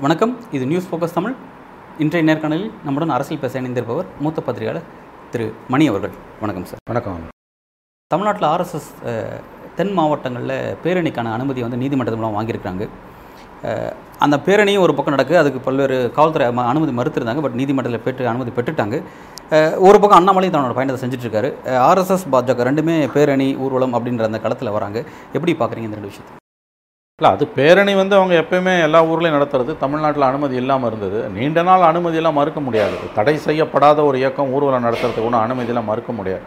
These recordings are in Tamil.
வணக்கம். இது நியூஸ் ஃபோக்கஸ் தமிழ் இன்றைய நேர்காணலில் நம்முடன் அரசியல் பேச இணைந்திருப்பவர் மூத்த பத்திரிகையாளர் திரு மணி அவர்கள். வணக்கம் சார் வணக்கம். தமிழ்நாட்டில் ஆர்எஸ்எஸ் தென் மாவட்டங்களில் பேரணிக்கான அனுமதி வந்து நீதிமன்றத்து மூலம் வாங்கியிருக்காங்க அஹ், அந்த பேரணியும் ஒரு பக்கம் நடக்குது. அதுக்கு பல்வேறு காவல்துறை அனுமதி மறுத்திருந்தாங்க. பட் நீதிமன்றத்தில் பெற்று அனுமதி பெற்றுட்டாங்க. ஒரு பக்கம் அண்ணாமலையும் தன்னோட பயணத்தை செஞ்சுட்ருக்காரு. ஆர்எஸ்எஸ் பாஜக ரெண்டுமே பேரணி ஊர்வலம் அப்படின்ற அந்த களத்தில் வராங்க. எப்படி பார்க்குறீங்க இந்த ரெண்டு விஷயத்தை? இல்லை அது பேரணி வந்து அவங்க எப்பயுமே எல்லா ஊர்லேயும் நடத்துறது. தமிழ்நாட்டில் அனுமதி இல்லாமல் இருந்தது. நீண்ட நாள் அனுமதியெல்லாம் மறுக்க முடியாது. தடை செய்யப்படாத ஒரு இயக்கம் ஊர்வலம் நடத்துறதுக்கு ஒன்றும் அனுமதியெல்லாம் மறுக்க முடியாது.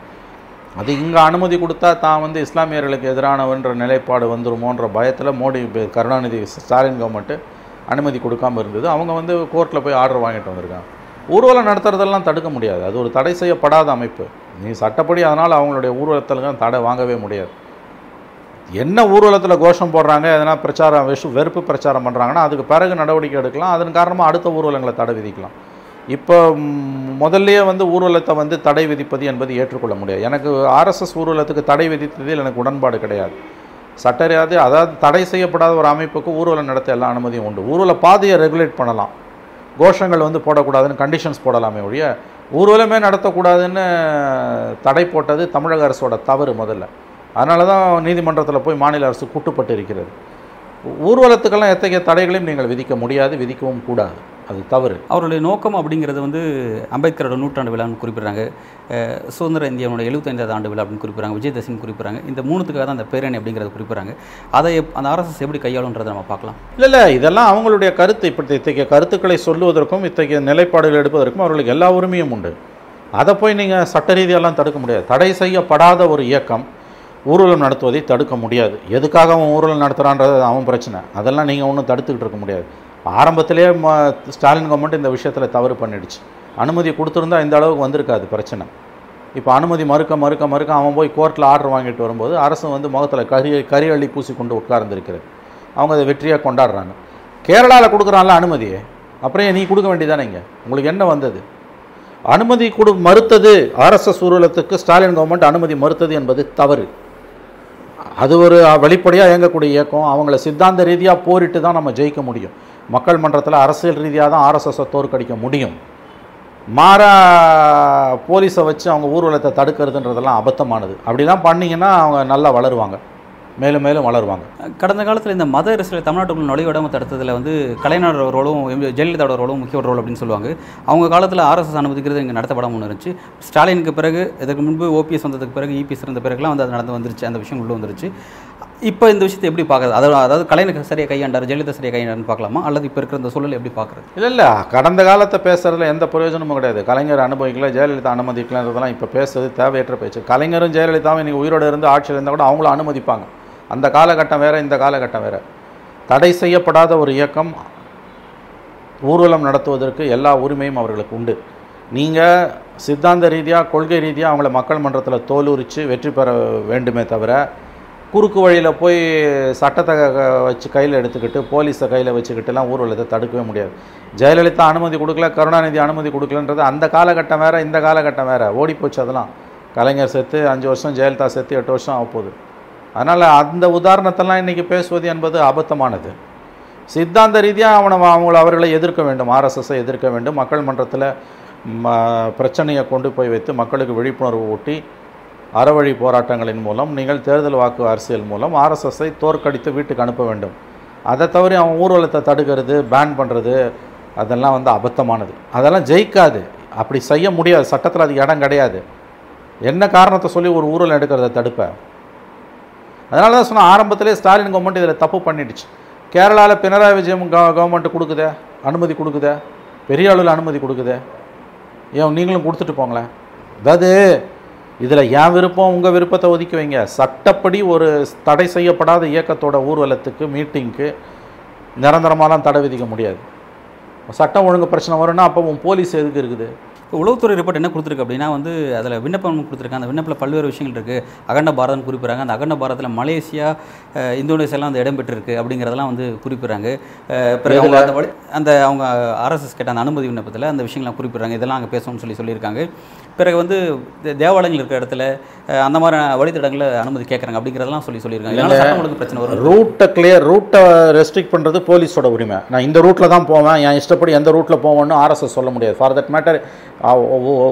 அது இங்கே அனுமதி கொடுத்தா தான் வந்து இஸ்லாமியர்களுக்கு எதிரானவன்ற நிலைப்பாடு வந்துருமோன்ற பயத்தில் மோடி கருணாநிதி ஸ்டாலின் கவர்மெண்ட்டு அனுமதி கொடுக்காம இருந்தது. அவங்க வந்து கோர்ட்டில் போய் ஆர்டர் வாங்கிட்டு வந்திருக்காங்க. ஊர்வலம் நடத்துறதெல்லாம் தடுக்க முடியாது. அது ஒரு தடை செய்யப்படாத அமைப்பு. நீ சட்டப்படி அதனால் அவங்களுடைய ஊர்வலத்தில்தான் தடை வாங்கவே முடியாது. என்ன ஊர்வலத்தில் கோஷம் போடுறாங்க எதனா பிரச்சாரம் வெஷு வெறுப்பு பிரச்சாரம் பண்ணுறாங்கன்னா அதுக்கு பிறகு நடவடிக்கை எடுக்கலாம். அதன் காரணமாக அடுத்த ஊர்வலங்களை தடை விதிக்கலாம். இப்போ முதல்லையே வந்து ஊர்வலத்தை வந்து தடை விதிப்பது என்பது ஏற்றுக்கொள்ள முடியாது. எனக்கு ஆர்எஸ்எஸ் ஊர்வலத்துக்கு தடை விதித்ததில் எனக்கு உடன்பாடு கிடையாது. சட்டரியாது அதாவது தடை செய்யப்படாத ஒரு அமைப்புக்கு ஊர்வலம் நடத்த எல்லா அனுமதியும் உண்டு. ஊர்வல பாதையை ரெகுலேட் பண்ணலாம். கோஷங்கள் வந்து போடக்கூடாதுன்னு கண்டிஷன்ஸ் போடலாமே ஒழிய ஊர்வலமே நடத்தக்கூடாதுன்னு தடை போட்டது தமிழக அரசோட தவறு முதல்ல. அதனால தான் நீதிமன்றத்தில் போய் மாநில அரசு கூட்டுப்பட்டு இருக்கிறது. ஊர்வலத்துக்கெல்லாம் எத்தகைய தடைகளையும் நீங்கள் விதிக்க முடியாது விதிக்கவும் கூடாது. அது தவறு. அவருடைய நோக்கம் அப்படிங்கிறது வந்து அம்பேத்கரோட நூற்றாண்டு விழான்னு குறிப்பிட்றாங்க. சுதந்திர இந்தியாவோட எழுபத்தைந்தாவது ஆண்டு விழா அப்படின்னு குறிப்பிட்றாங்க. விஜயதசமி குறிப்பிட்றாங்க. இந்த மூணுத்துக்காக தான் அந்த பேரணி அப்படிங்கிறத குறிப்பிட்றாங்க. அதை அந்த ஆர்எஸ்எஸ் எப்படி கையாளுன்றதை நம்ம பார்க்கலாம். இல்லை இல்லை இதெல்லாம் அவங்களுடைய கருத்து. இப்படி இத்தகைய கருத்துக்களை சொல்லுவதற்கும் இத்தகைய நிலைப்பாடுகள் எடுப்பதற்கும் அவர்களுக்கு எல்லா உரிமையும் உண்டு. அதை போய் நீங்கள் சட்ட ரீதியெல்லாம் தடுக்க முடியாது. தடை செய்யப்படாத ஒரு இயக்கம் ஊர்வலம் நடத்துவதை தடுக்க முடியாது. எதுக்காக அவன் ஊர்வலம் நடத்துகிறான்றது அவன் பிரச்சனை. அதெல்லாம் நீங்கள் ஒன்றும் தடுத்துக்கிட்டு இருக்க முடியாது. ஆரம்பத்திலே ம ஸ்டாலின் கவர்மெண்ட் இந்த விஷயத்தில் தவறு பண்ணிடுச்சு. அனுமதி கொடுத்துருந்தா இந்த அளவுக்கு வந்திருக்காது பிரச்சனை. இப்போ அனுமதி மறுக்க மறுக்க மறுக்க அவன் போய் கோர்ட்டில் ஆர்டர் வாங்கிட்டு வரும்போது அரசு வந்து முகத்தில் கரி கரி அள்ளி பூசி கொண்டு உட்கார்ந்துருக்கிறது அவங்க அதை வெற்றியாக கொண்டாடுறாங்க. கேரளாவில் கொடுக்குறான்ல அனுமதியை. அப்புறம் நீ கொடுக்க வேண்டியதானே இங்கே? உங்களுக்கு என்ன வந்தது? அனுமதி கொடு மறுத்தது ஆர்எஸ்எஸ் ஊர்வலத்துக்கு ஸ்டாலின் கவர்மெண்ட் அனுமதி மறுத்தது என்பது தவறு. அது ஒரு வெளிப்படையாக இயங்கக்கூடிய இயக்கம். அவங்கள சித்தாந்த ரீதியாக போரிட்டு தான் நம்ம ஜெயிக்க முடியும். மக்கள் மன்றத்தில் அரசியல் ரீதியாக தான் ஆர்எஸ்எஸை தோற்கடிக்க முடியும். மாறா போலீஸை வச்சு அவங்க ஊர்வலத்தை தடுக்கிறதுன்றதெல்லாம் அபத்தமானது. அப்படிலாம் பண்ணிங்கன்னா அவங்க நல்லா வளருவாங்க. மேலும் மேலும் வளருவாங்க. கடந்த காலத்தில் இந்த மத அரசியல் தமிழ்நாட்டுக்குள் நுழைவிடாமல் தடுத்ததில் வந்து கலைஞர் ரோலும் ஜெயலலிதாவோட ரோலும் முக்கிய ரோல் அப்படின்னு சொல்லுவாங்க. அவங்க காலத்தில் ஆர்எஸ்எஸ் அனுமதிக்கிறது இங்கே நடத்தப்படாமல் ஒன்று இருந்துச்சு. ஸ்டாலினுக்கு பிறகு இதற்கு முன்பு ஓபிஎஸ் வந்ததுக்கு பிறகு இபிஎஸ் இருந்த பிறகுலாம் வந்து அது நடந்து வந்துருச்சு. அந்த விஷயம் உள்ளே வந்துருச்சு. இப்போ இந்த விஷயத்தை எப்படி பார்க்குறது? அதாவது அதாவது கலைஞர் சரியாக கையாண்டார் ஜெயலலிதா சரியாக கையாண்டார்னு பார்க்கலாமா? அல்லது இப்போ இருக்கிற இந்த சூழல் எப்படி பார்க்குறது? இல்லை இல்லை. கடந்த காலத்தை பேசுறதுல எந்த பிரயோஜனமும் கிடையாது. கலைஞர் அனுபவிக்கல ஜெயலலிதா அனுமதிக்கலன்றதெல்லாம் இப்போ பேசுறது தேவையற்ற பேச்சு. கலைஞரும் ஜெயலலிதாவும் இன்றைக்கி உயிரோடு இருந்து ஆட்சியில் இருந்தால் கூட அவங்களும் அனுமதிப்பாங்க. அந்த காலகட்டம் வேறு இந்த காலகட்டம் வேறு. தடை செய்யப்படாத ஒரு இயக்கம் ஊர்வலம் நடத்துவதற்கு எல்லா உரிமையும் அவர்களுக்கு உண்டு. நீங்கள் சித்தாந்த ரீதியாக கொள்கை ரீதியாக அவங்கள மக்கள் மன்றத்தில் தோலுரித்து வெற்றி பெற வேண்டுமே தவிர குறுக்கு வழியில் போய் சட்டத்தை வச்சு கையில் எடுத்துக்கிட்டு போலீஸை கையில் வச்சுக்கிட்டுலாம் ஊர்வலத்தை தடுக்கவே முடியாது. ஜெயலலிதா அனுமதி கொடுக்கல கருணாநிதி அனுமதி கொடுக்கலன்றது அந்த காலகட்டம் வேற இந்த காலகட்டம் வேறு. ஓடி போச்சு அதெல்லாம். கலைஞர் செத்து அஞ்சு வருஷம் ஜெயலலிதா செத்து எட்டு வருஷம் ஆகப்போகுது. அதனால் அந்த உதாரணத்தெல்லாம் இன்றைக்கி பேசுவது என்பது அபத்தமானது. சித்தாந்த ரீதியாக அவனை அவங்கள அவர்களை எதிர்க்க வேண்டும். ஆர்எஸ்எஸை எதிர்க்க வேண்டும். மக்கள் மன்றத்தில் ம- பிரச்சனையை கொண்டு போய் வைத்து மக்களுக்கு விழிப்புணர்வு ஊட்டி அறவழி போராட்டங்களின் மூலம் நீங்கள் தேர்தல் வாக்கு அரசியல் மூலம் ஆர்எஸ்எஸ்ஸை தோற்கடித்து வீட்டுக்கு அனுப்ப வேண்டும். அதை தவிர அவன் ஊர்வலத்தை தடுக்கிறது பேன் பண்ணுறது அதெல்லாம் வந்து அபத்தமானது. அதெல்லாம் ஜெயிக்காது. அப்படி செய்ய முடியாது. சட்டத்தில் அது இடம் கிடையாது. என்ன காரணத்தை சொல்லி ஒரு ஊர்வலம் எடுக்கிறத தடுப்பேன் அதனால தான் சொன்ன ஆரம்பத்திலே ஸ்டாலின் கவர்மெண்ட் இதில் தப்பு பண்ணிடுச்சு. கேரளாவில் பினராயி விஜயம் கவர்மெண்ட் கொடுக்குதே? அனுமதி கொடுக்குதே? பெரிய அளவில் அனுமதி கொடுக்குதே? ஏன் நீங்களும் கொடுத்துட்டு போங்களேன். அதாவது இதில் என் விருப்பம்? உங்கள் விருப்பத்தை ஒதுக்கி வைங்க. சட்டப்படி ஒரு தடை செய்யப்படாத இயக்கத்தோட ஊர்வலத்துக்கு மீட்டிங்க்கு நிரந்தரமாலாம் தடை விதிக்க முடியாது. சட்டம் ஒழுங்கு பிரச்சனை வரும்னா அப்போ உன் போலீஸ் எதுக்கு இருக்குது? உளவுத்துறை ரிப்போர்ட் என்ன கொடுத்துருக்கு அப்படின்னா வந்து அதில் விண்ணப்பம் கொடுத்துருக்காங்க. அந்த விண்ணப்பத்தில் பல்வேறு விஷயங்கள் இருக்குது அகண்ட பாரதம் குறிப்பிட்றாங்க. அந்த அகண்ட பாரதத்தில் மலேசியா அஹ், இந்தோனேசியாலாம் வந்து இடம் பெற்றிருக்கு அப்படிங்கிறதெல்லாம் வந்து குறிப்பிட்றாங்க. பிறகு அவங்க அந்த அந்த அவங்க ஆர்எஸ்எஸ் கேட்ட அந்த அனுமதி விண்ணப்பத்தில் அந்த விஷயங்கள்லாம் குறிப்பிட்றாங்க. இதெல்லாம் அங்கே பேசணும்னு சொல்லி சொல்லியிருக்காங்க. பிறகு வந்து தேவாலயங்கள் இருக்கிற இடத்துல அந்த மாதிரி வழித்தடங்களை அனுமதி கேட்குறாங்க அப்படிங்கிறதெல்லாம் சொல்லி சொல்லியிருக்காங்க. ஒழுங்கு பிரச்சனை வரும். ரூட்டை கிளியர் ரூட்டை ரெஸ்ட்ரிக்ட் பண்ணுறது போலீஸோட உரிமை. நான் இந்த ரூட்டில் தான் போவேன். என் இஷ்டப்படி எந்த ரூட்டில் போவேன்னு ஆர்எஸ்எஸ் சொல்ல முடியாது. ஃபார் தட் மேட்டர்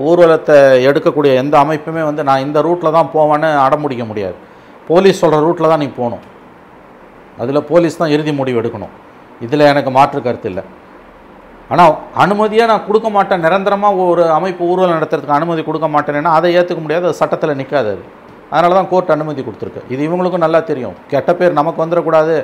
ஊர்வலத்தை எடுக்கக்கூடிய எந்த அமைப்புமே வந்து நான் இந்த ரூட்டில் தான் போவேன்னு அடம்பிடிக்க முடியாது. போலீஸ் சொல்கிற ரூட்டில் தான் நீ போகணும். அதில் போலீஸ் தான் இறுதி முடிவு எடுக்கணும். இதில் எனக்கு மாற்று கருத்து இல்லை. ஆனால் அனுமதியாக நான் கொடுக்க மாட்டேன். நிரந்தரமாக ஒரு அமைப்பு ஊர்வலம் நடத்துறதுக்கு அனுமதி கொடுக்க மாட்டேன்னா அதை ஏற்றுக்க முடியாது. அது சட்டத்தில் நிற்காது அது. அதனால தான் கோர்ட் அனுமதி கொடுத்துருக்கு. இது இவங்களுக்கும் நல்லா தெரியும். கெட்ட பேர் நமக்கு வந்துடக்கூடாது.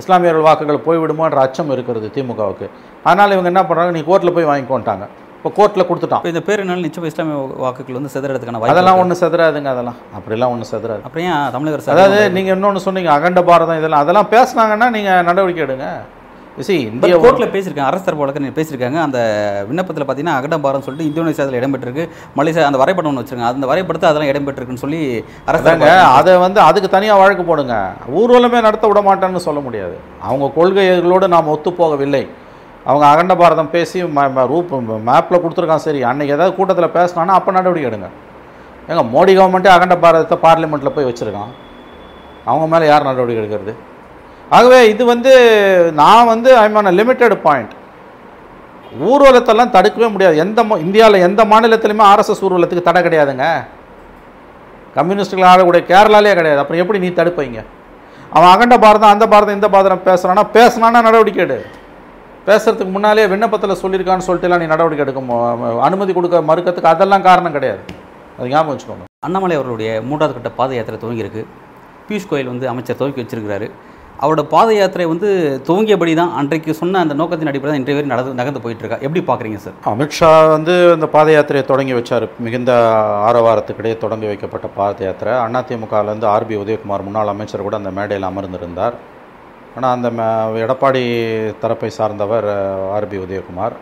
இஸ்லாமியர்கள் வாக்குகள் போய்விடுமோன்ற அச்சம் இருக்கிறது திமுகவுக்கு. அதனால் இவங்க என்ன பண்ணுறாங்க நீ கோர்ட்டில் போய் வாங்கிக்கோன்ட்டாங்க. இப்போ கோர்ட்டில் கொடுத்துட்டான் இப்போ இந்த பேரினால் நிச்சயம் இஸ்லாமிய வாக்குகள் வந்து சிதறதுக்கான அதெல்லாம் ஒன்றும் செதறாதுங்க அதெல்லாம். அப்படிலாம் ஒன்றும் செதறாது. அப்புறம் ஏன் தமிழக அரசு அதாவது நீங்கள் இன்னொன்று சொன்னீங்க அகண்ட பாரதம் இதெல்லாம். அதெல்லாம் பேசுனாங்கன்னா நீங்கள் நடவடிக்கை எடுங்க. சி இந்திய கோர்ட்டில் பேசியிருக்காங்க அரசு தரப்பு வழக்கறிஞர் பேசியிருக்காங்க. அந்த விண்ணப்பத்தில் பார்த்தீங்கன்னா அகடபாரம் சொல்லிட்டு இந்தோனேசியாவில் இடம்பெற்றிருக்கு மலேசியா அந்த வரைபடம் ஒன்று வச்சிருக்காங்க. அந்த வரைபடத்தை அதெல்லாம் இடம்பெற்றிருக்குன்னு சொல்லி அரசு அதாங்க தரப்பு அதை வந்து அதுக்கு தனியாக வழக்கு போடுங்க. ஊர்வலமே நடத்த விட மாட்டேன்னு சொல்ல முடியாது. அவங்க கொள்கைகளோடு நாம் ஒத்து போகவில்லை அவங்க அகண்ட பாரதம் பேசி ம- ம- ரூப் மேப்பில் கொடுத்துருக்கான் சரி. அன்றைக்கி ஏதாவது கூட்டத்தில் பேசினானா அப்போ நடவடிக்கை எடுங்க. ஏங்க மோடி கவர்மெண்ட்டே அகண்ட பாரதத்தை பார்லிமெண்ட்டில் போய் வச்சுருக்கான். அவங்க மேலே யார் நடவடிக்கை எடுக்கிறது? ஆகவே இது வந்து நான் வந்து ஐமான லிமிட்டெட் பாயிண்ட் ஊர்வலத்தெல்லாம் தடுக்கவே முடியாது. எந்த இந்தியாவில் எந்த மாநிலத்திலுமே ஆர்எஸ்எஸ் ஊர்வலத்துக்கு தடை கிடையாதுங்க. கம்யூனிஸ்டுகள் ஆடக்கூடிய கேரளாலே கிடையாது. அப்புறம் எப்படி நீ தடுப்பீங்க? அவன் அகண்ட பாரதம் அந்த பாரதம் இந்த பாரதம் பேசுகிறானா பேசுனானா நடவடிக்கை எடு. பேசுறதுக்கு முன்னாலே விண்ணப்பத்தில் சொல்லியிருக்கான்னு சொல்லிட்டுலாம் நீ நடவடிக்கை எடுக்க அனுமதி கொடுக்க மறுக்கிறதுக்கு அதெல்லாம் காரணம் கிடையாது. அது ஞாபகம் வச்சுக்கோங்க. அண்ணாமலை அவர்களுடைய மூன்றாவது கட்ட பாத யாத்திரை துவங்கியிருக்கு. பியூஷ் கோயல் வந்து அமைச்சர் துவக்கி வச்சிருக்கிறாரு. அவரோட பாத யாத்திரை வந்து துவங்கியபடி தான் அன்றைக்கு சொன்ன அந்த நோக்கத்தின் அடிப்படையில் இன்றைய வரை நடந்து நகர்ந்து போயிட்டு இருக்கா எப்படி பார்க்குறீங்க சார்? அமித்ஷா வந்து இந்த பாத யாத்திரையை தொடங்கி வச்சார். மிகுந்த ஆரவாரத்துக்கிடையே தொடங்கி வைக்கப்பட்ட பாத யாத்திரை. அதிமுகலேருந்து ஆர்பி உதயகுமார் முன்னாள் அமைச்சர் கூட அந்த மேடையில் அமர்ந்திருந்தார். ஆனால் அந்த எடப்பாடி தரப்பை சார்ந்தவர் ஆர்பி உதயகுமார்.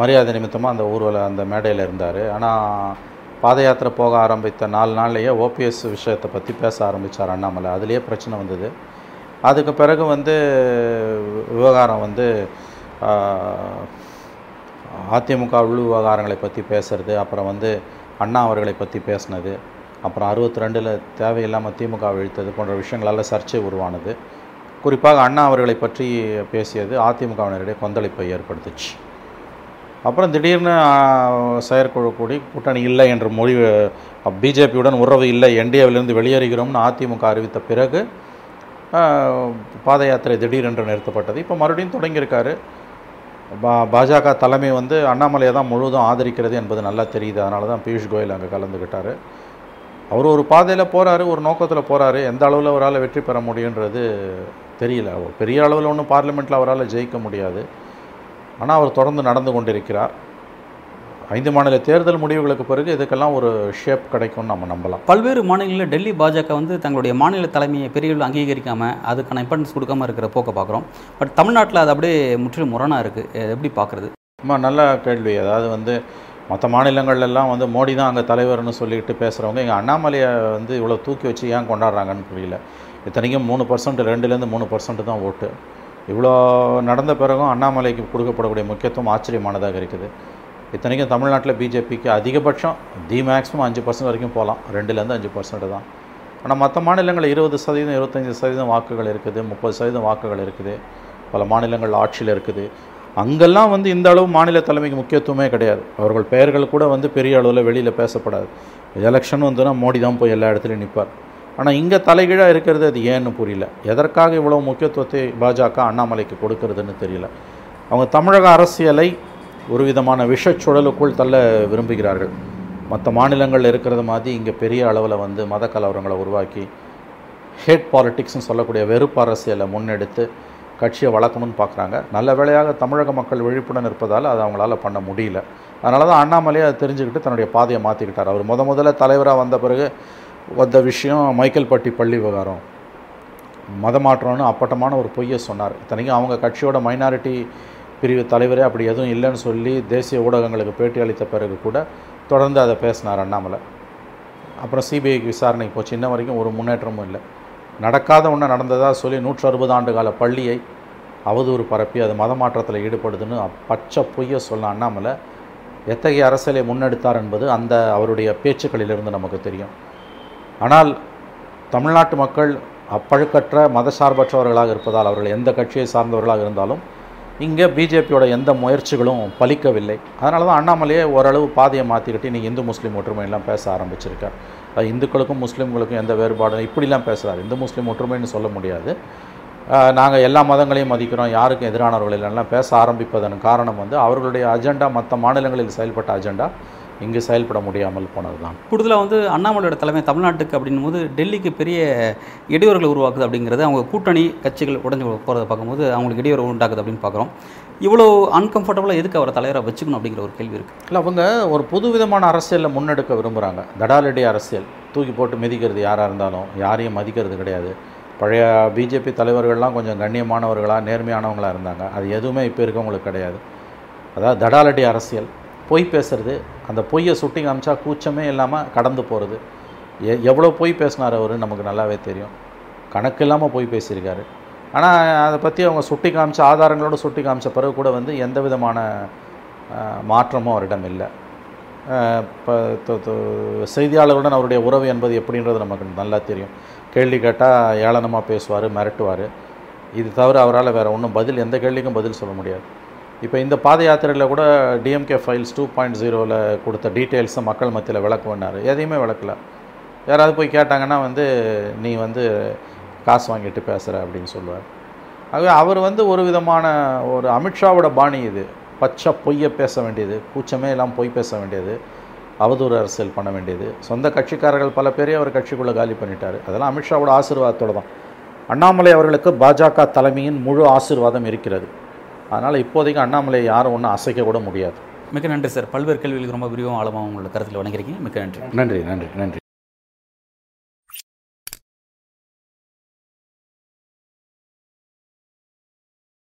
மரியாதை நிமித்தமாக அந்த ஊர்வல அந்த மேடையில் இருந்தார். ஆனால் பாத யாத்திரை போக ஆரம்பித்த நாலு நாள்லேயே ஓபிஎஸ் விஷயத்தை பற்றி பேச ஆரம்பித்தார் அண்ணாமலை. அதுலேயே பிரச்சனை வந்தது. அதுக்கு பிறகு வந்து விவகாரம் வந்து அதிமுக உள் விவகாரங்களை பற்றி பேசுறது அப்புறம் வந்து அண்ணா அவர்களை பற்றி பேசினது அப்புறம் அறுபத்தி ரெண்டில் தேவையில்லாமல் திமுக இழுத்தது போன்ற விஷயங்களால் சர்ச்சை உருவானது. குறிப்பாக அண்ணா அவர்களை பற்றி பேசியது அதிமுகவினரிடையே கொந்தளிப்பை ஏற்படுத்துச்சு. அப்புறம் திடீர்னு செயற்குழு கூடி கூட்டணி இல்லை என்ற முடிவு பிஜேபியுடன் உறவு இல்லை என்டிஏவிலிருந்து வெளியேறுகிறோம்னு அதிமுக அறிவித்த பிறகு பாத யாத்திரை திடீரென்று நிறுத்தப்பட்டது. இப்போ மறுபடியும் தொடங்கியிருக்காரு. பா பாஜக தலைமை வந்து அண்ணாமலையை தான் முழுவதும் ஆதரிக்கிறது என்பது நல்லா தெரியுது. அதனால தான் பியூஷ் கோயல் அங்கே கலந்துக்கிட்டார். அவர் ஒரு பாதையில் போகிறாரு ஒரு நோக்கத்தில் போகிறாரு எந்த அளவில் அவரால் வெற்றி பெற முடியுன்றது தெரியல. பெரிய அளவில் ஒன்றும் பார்லிமெண்ட்டில் அவரால் ஜெயிக்க முடியாது. ஆனால் அவர் தொடர்ந்து நடந்து கொண்டிருக்கிறார். ஐந்து மாநில தேர்தல் முடிவுகளுக்கு பிறகு இதுக்கெல்லாம் ஒரு ஷேப் கிடைக்கும்னு நம்ம நம்பலாம். பல்வேறு மாநிலங்களில் டெல்லி பாஜக வந்து தங்களுடைய மாநில தலைமையை பெரிய அளவில் அங்கீகரிக்காம அதுக்கான இம்பார்ட்டன்ஸ் கொடுக்காம இருக்கிற போக்கை பார்க்குறோம். பட் தமிழ்நாட்டில் அது அப்படியே முற்றிலும் முரணாக இருக்குது எப்படி பார்க்குறது? அம்மா நல்ல கேள்வி. அதாவது வந்து மற்ற மாநிலங்கள்லாம் வந்து மோடி தான் அங்கே தலைவர்னு சொல்லிட்டு பேசுகிறவங்க எங்கள் அண்ணாமலையை வந்து இவ்வளோ தூக்கி வச்சு ஏன் கொண்டாடுறாங்கன்னு புரியல. இத்தனைக்கும் மூணு பர்சன்ட் ரெண்டுலேருந்து மூணு பர்சன்ட் தான் ஓட்டு. இவ்வளோ நடந்த பிறகும் அண்ணாமலைக்கு கொடுக்கப்படக்கூடிய முக்கியத்துவம் ஆச்சரியமானதாக இருக்குது. இத்தனைக்கும் தமிழ்நாட்டில் பிஜேபிக்கு அதிகபட்சம் தி மேக்ஸிமம் அஞ்சு பர்சன்ட் வரைக்கும் போகலாம். ரெண்டுலேருந்து அஞ்சு பர்சன்ட் தான். ஆனால் மற்ற மாநிலங்களில் இருபது சதவீதம் இருபத்தஞ்சி சதவீதம் வாக்குகள் இருக்குது முப்பது சதவீதம் வாக்குகள் இருக்குது. பல மாநிலங்கள் ஆட்சியில் இருக்குது. அங்கெல்லாம் வந்து இந்த அளவு மாநில தலைமைக்கு முக்கியத்துவமே கிடையாது. அவர்கள் பெயர்கள் கூட வந்து பெரிய அளவில் வெளியில் பேசப்படாது. எலெக்ஷன் வந்துன்னா மோடி தான் போய் எல்லா இடத்துலையும் நிற்பார் ஆனால் இங்கே தலைகீழாக இருக்கிறது அது ஏன்னு புரியல. எதற்காக இவ்வளோ முக்கியத்துவத்தை பாஜக அண்ணாமலைக்கு கொடுக்கறதுன்னு தெரியல. அவங்க தமிழக அரசியலை ஒரு விதமான விஷச்சுழலுக்குள் தள்ள விரும்புகிறார்கள். மற்ற மாநிலங்களில் இருக்கிறது மாதிரி இங்கே பெரிய அளவில் வந்து மத கலவரங்களை உருவாக்கி ஹேட் பாலிட்டிக்ஸ்னு சொல்லக்கூடிய வெறுப்பு அரசியலை முன்னெடுத்து கட்சியை வளர்க்கணும்னு பார்க்குறாங்க. நல்ல வேளையாக தமிழக மக்கள் விழிப்புடன் இருப்பதால் அது அவங்களால பண்ண முடியல. அதனால தான் அண்ணாமலையை அதை தெரிஞ்சுக்கிட்டு தன்னுடைய பாதையை மாற்றிக்கிட்டார் அவர் முத முதல்ல தலைவராக வந்த பிறகு வந்த விஷயம் மைக்கேல்பட்டி பள்ளி விவகாரம். மதமாற்றம்னு அப்பட்டமான ஒரு பொய்யை சொன்னார். இத்தனைக்கும் அவங்க கட்சியோட மைனாரிட்டி பிரிவு தலைவரே அப்படி எதுவும் இல்லைன்னு சொல்லி தேசிய ஊடகங்களுக்கு பேட்டி அளித்த பிறகு கூட தொடர்ந்து அதை பேசினார் அண்ணாமலை. அப்புறம் சிபிஐக்கு விசாரணைக்கு போச்சு. இன்ன வரைக்கும் ஒரு முன்னேற்றமும் இல்லை. நடக்காத ஒன்று நடந்ததாக சொல்லி நூற்று அறுபது ஆண்டு கால பள்ளியை அவதூறு பரப்பி அது மதமாற்றத்தில் ஈடுபடுதுன்னு பச்சை பொய்ய சொல்ல அண்ணாமலை எத்தகைய அரசியலை முன்னெடுத்தார் என்பது அந்த அவருடைய பேச்சுக்களிலிருந்து நமக்கு தெரியும். ஆனால் தமிழ்நாட்டு மக்கள் அப்பழுக்கற்ற மதசார்பற்றவர்களாக இருப்பதால் அவர்கள் எந்த கட்சியை சார்ந்தவர்களாக இருந்தாலும் இங்கே பிஜேபியோட எந்த முயற்சிகளும் பலிக்கவில்லை. அதனால தான் அண்ணாமலையே ஓரளவு பாதையை மாற்றிக்கிட்டு நீ இந்து முஸ்லீம் ஒற்றுமையெல்லாம் பேச ஆரம்பிச்சிருக்கார். அது இந்துக்களுக்கும் முஸ்லீம்களுக்கும் எந்த வேறுபாடும் இப்படிலாம் பேசுகிறார் இந்து முஸ்லீம் ஒற்றுமைன்னு சொல்ல முடியாது. நாங்கள் எல்லா மதங்களையும் மதிக்கிறோம். யாருக்கும் எதிரானவர்கள் இல்லைன்னா பேச ஆரம்பிப்பதன் காரணம் வந்து அவர்களுடைய அஜெண்டா மற்ற மாநிலங்களில் செயல்பட்ட அஜெண்டா. இங்கு செயல்பட முடியாமல் போனது தான் கூடுதலாக வந்து அண்ணாமலையோட தலைமை தமிழ்நாட்டுக்கு அப்படின்னும் போது டெல்லிக்கு பெரிய இடையூறுகளை உருவாக்குது அப்படிங்கிறது அவங்க கூட்டணி கட்சிகள் உடஞ்சு போகிறத பார்க்கும்போது அவங்களுக்கு இடையூறு உண்டாக்குது அப்படின்னு பார்க்குறோம். இவ்வளோ அன்கம்ஃபர்டபுளாக எதுக்கு அவரை தலைவராக வச்சுக்கணும் அப்படிங்கிற ஒரு கேள்வி இருக்குது இல்லை அவங்க ஒரு புது விதமான அரசியலில் முன்னெடுக்க விரும்புகிறாங்க தடாலடி அரசியல். தூக்கி போட்டு மிதிக்கிறது யாராக இருந்தாலும் யாரையும் மதிக்கிறது கிடையாது. பழைய பிஜேபி தலைவர்கள்லாம் கொஞ்சம் கண்ணியமானவர்களாக நேர்மையானவங்களாக இருந்தாங்க. அது எதுவுமே இப்போ இருக்கவங்களுக்கு கிடையாது. அதாவது தடாலடி அரசியல். பொய் பேசுறது அந்த பொய்யை சுட்டி காமிச்சா கூச்சமே இல்லாமல் கடந்து போகிறது எ எவ்வளோ பொய் பேசினார் அவர் நமக்கு நல்லாவே தெரியும். கணக்கு இல்லாமல் பொய் பேசியிருக்காரு. ஆனால் அதை பற்றி அவங்க சுட்டி காமிச்ச ஆதாரங்களோடு சுட்டி காமிச்ச பிறகு கூட வந்து எந்த விதமான மாற்றமும் அவரிடம் இல்லை. இப்போ செய்தியாளர்களுடன் அவருடைய உறவு என்பது எப்படின்றது நமக்கு நல்லா தெரியும். கேள்வி கேட்டால் ஏளனமாக பேசுவார் மிரட்டுவார். இது தவிர அவரால் வேறு ஒன்றும் பதில் எந்த கேள்விக்கும் பதில் சொல்ல முடியாது. இப்போ இந்த பாத யாத்திரையில் கூட டிஎம்கே ஃபைல்ஸ் டூ பாயிண்ட் ஜீரோவில் கொடுத்த டீட்டெயில்ஸை மக்கள் மத்தியில் விளக்குவேன்னாரு எதையுமே விளக்கல. யாராவது போய் கேட்டாங்கன்னா வந்து நீ வந்து காசு வாங்கிட்டு பேசுகிற அப்படின்னு சொல்லுவார். ஆகவே அவர் வந்து ஒரு விதமான ஒரு அமித்ஷாவோட பாணி இது. பச்சை பொய்யை பேச வேண்டியது கூச்சமே எல்லாம் பொய் பேச வேண்டியது அவதூறு அரசியல் பண்ண வேண்டியது. சொந்த கட்சிக்காரர்கள் பல பேரையும் அவர் கட்சிக்குள்ளே காலி பண்ணிட்டார். அதெல்லாம் அமித்ஷாவோட ஆசீர்வாதத்தோடு தான். அண்ணாமலை அவர்களுக்கு பாஜக தலைமையின் முழு ஆசீர்வாதம் இருக்கிறது. அதனால் இப்போதைக்கு அண்ணாமலையை யாரும் ஒன்றும் அசைக்க கூட முடியாது. மிக்க நன்றி சார். பல்வேறு கேள்விகளுக்கு ரொம்ப விரிவாக ஆழமாக உங்களோட கருத்தில் வணங்கிருக்கீங்க மிக்க நன்றி. நன்றி நன்றி நன்றி.